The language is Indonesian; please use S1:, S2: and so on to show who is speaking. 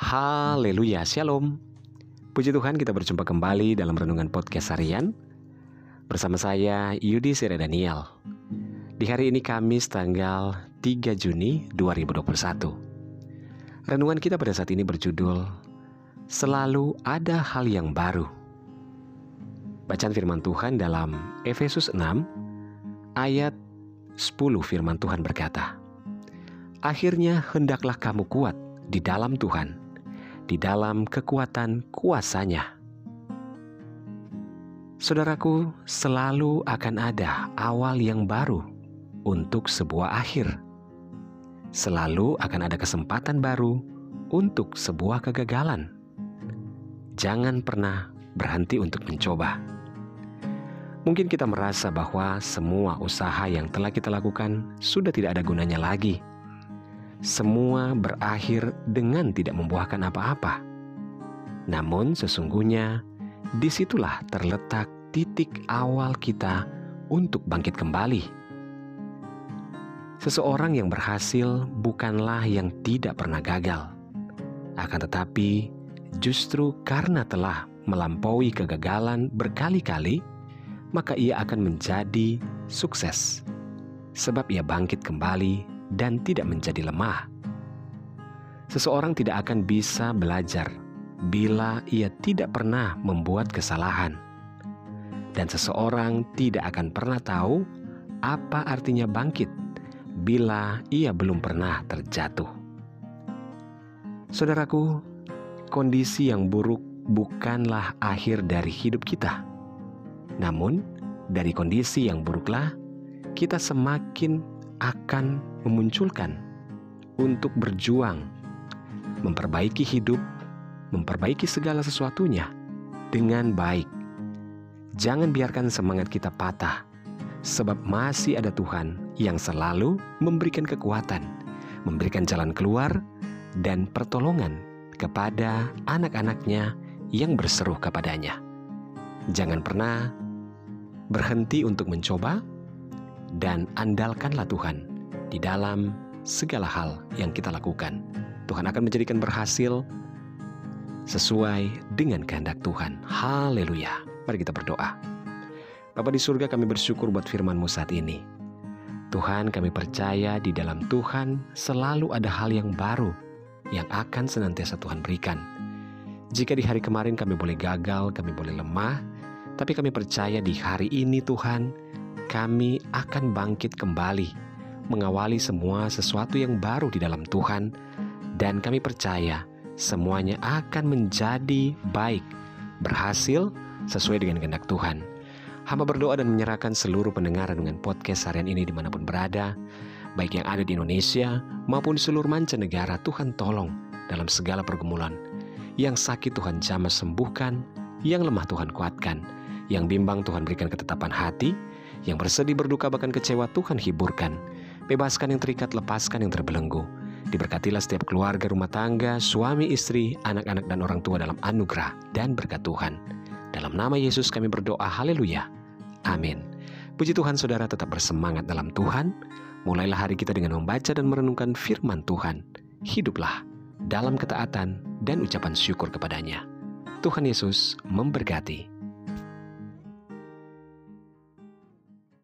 S1: Haleluya, Shalom. Puji Tuhan kita berjumpa kembali dalam Renungan Podcast Harian Bersama saya Yudi Sire Daniel. Di hari ini Kamis tanggal 3 Juni 2021 Renungan kita pada saat ini berjudul Selalu ada hal yang baru. Bacaan firman Tuhan dalam Efesus 6 ayat 10 firman Tuhan berkata Akhirnya hendaklah kamu kuat di dalam Tuhan, di dalam kekuatan kuasanya. Saudaraku, selalu akan ada awal yang baru untuk sebuah akhir. Selalu akan ada kesempatan baru untuk sebuah kegagalan. Jangan pernah berhenti untuk mencoba. Mungkin kita merasa bahwa semua usaha yang telah kita lakukan sudah tidak ada gunanya lagi semua berakhir dengan tidak membuahkan apa-apa. Namun, sesungguhnya di situlah terletak titik awal kita untuk bangkit kembali. Seseorang yang berhasil bukanlah yang tidak pernah gagal, akan tetapi justru karena telah melampaui kegagalan berkali-kali, maka ia akan menjadi sukses, sebab ia bangkit kembali dan tidak menjadi lemah. Seseorang tidak akan bisa belajar bila ia tidak pernah membuat kesalahan, dan seseorang tidak akan pernah tahu apa artinya bangkit bila ia belum pernah terjatuh. Saudaraku, kondisi yang buruk bukanlah akhir dari hidup kita, namun dari kondisi yang buruklah kita semakin akan memunculkan untuk berjuang, memperbaiki hidup, memperbaiki segala sesuatunya dengan baik. Jangan biarkan semangat kita patah, sebab masih ada Tuhan yang selalu memberikan kekuatan, memberikan jalan keluar, dan pertolongan kepada anak-anaknya yang berseru kepadanya. Jangan pernah berhenti untuk mencoba, dan andalkanlah Tuhan di dalam segala hal yang kita lakukan. Tuhan akan menjadikan berhasil sesuai dengan kehendak Tuhan. Haleluya. Mari kita berdoa. Bapak di surga kami bersyukur buat firman-Mu saat ini. Tuhan kami percaya di dalam Tuhan selalu ada hal yang baru yang akan senantiasa Tuhan berikan. Jika di hari kemarin kami boleh gagal, kami boleh lemah, tapi kami percaya di hari ini Tuhan, kami akan bangkit kembali, mengawali semua sesuatu yang baru di dalam Tuhan, dan kami percaya semuanya akan menjadi baik, berhasil sesuai dengan kehendak Tuhan. Hamba berdoa dan menyerahkan seluruh pendengaran dengan podcast harian ini di mana pun berada, baik yang ada di Indonesia maupun di seluruh mancanegara, Tuhan tolong dalam segala pergumulan. Yang sakit Tuhan jamah sembuhkan, yang lemah Tuhan kuatkan, yang bimbang Tuhan berikan ketetapan hati, yang bersedih berduka bahkan kecewa Tuhan hiburkan. Bebaskan yang terikat, lepaskan yang terbelenggu. Diberkatilah setiap keluarga rumah tangga, suami, istri, anak-anak dan orang tua dalam anugerah dan berkat Tuhan. Dalam nama Yesus kami berdoa, haleluya. Amin. Puji Tuhan saudara tetap bersemangat dalam Tuhan. Mulailah hari kita dengan membaca dan merenungkan firman Tuhan. Hiduplah dalam ketaatan dan ucapan syukur kepadanya. Tuhan Yesus memberkati.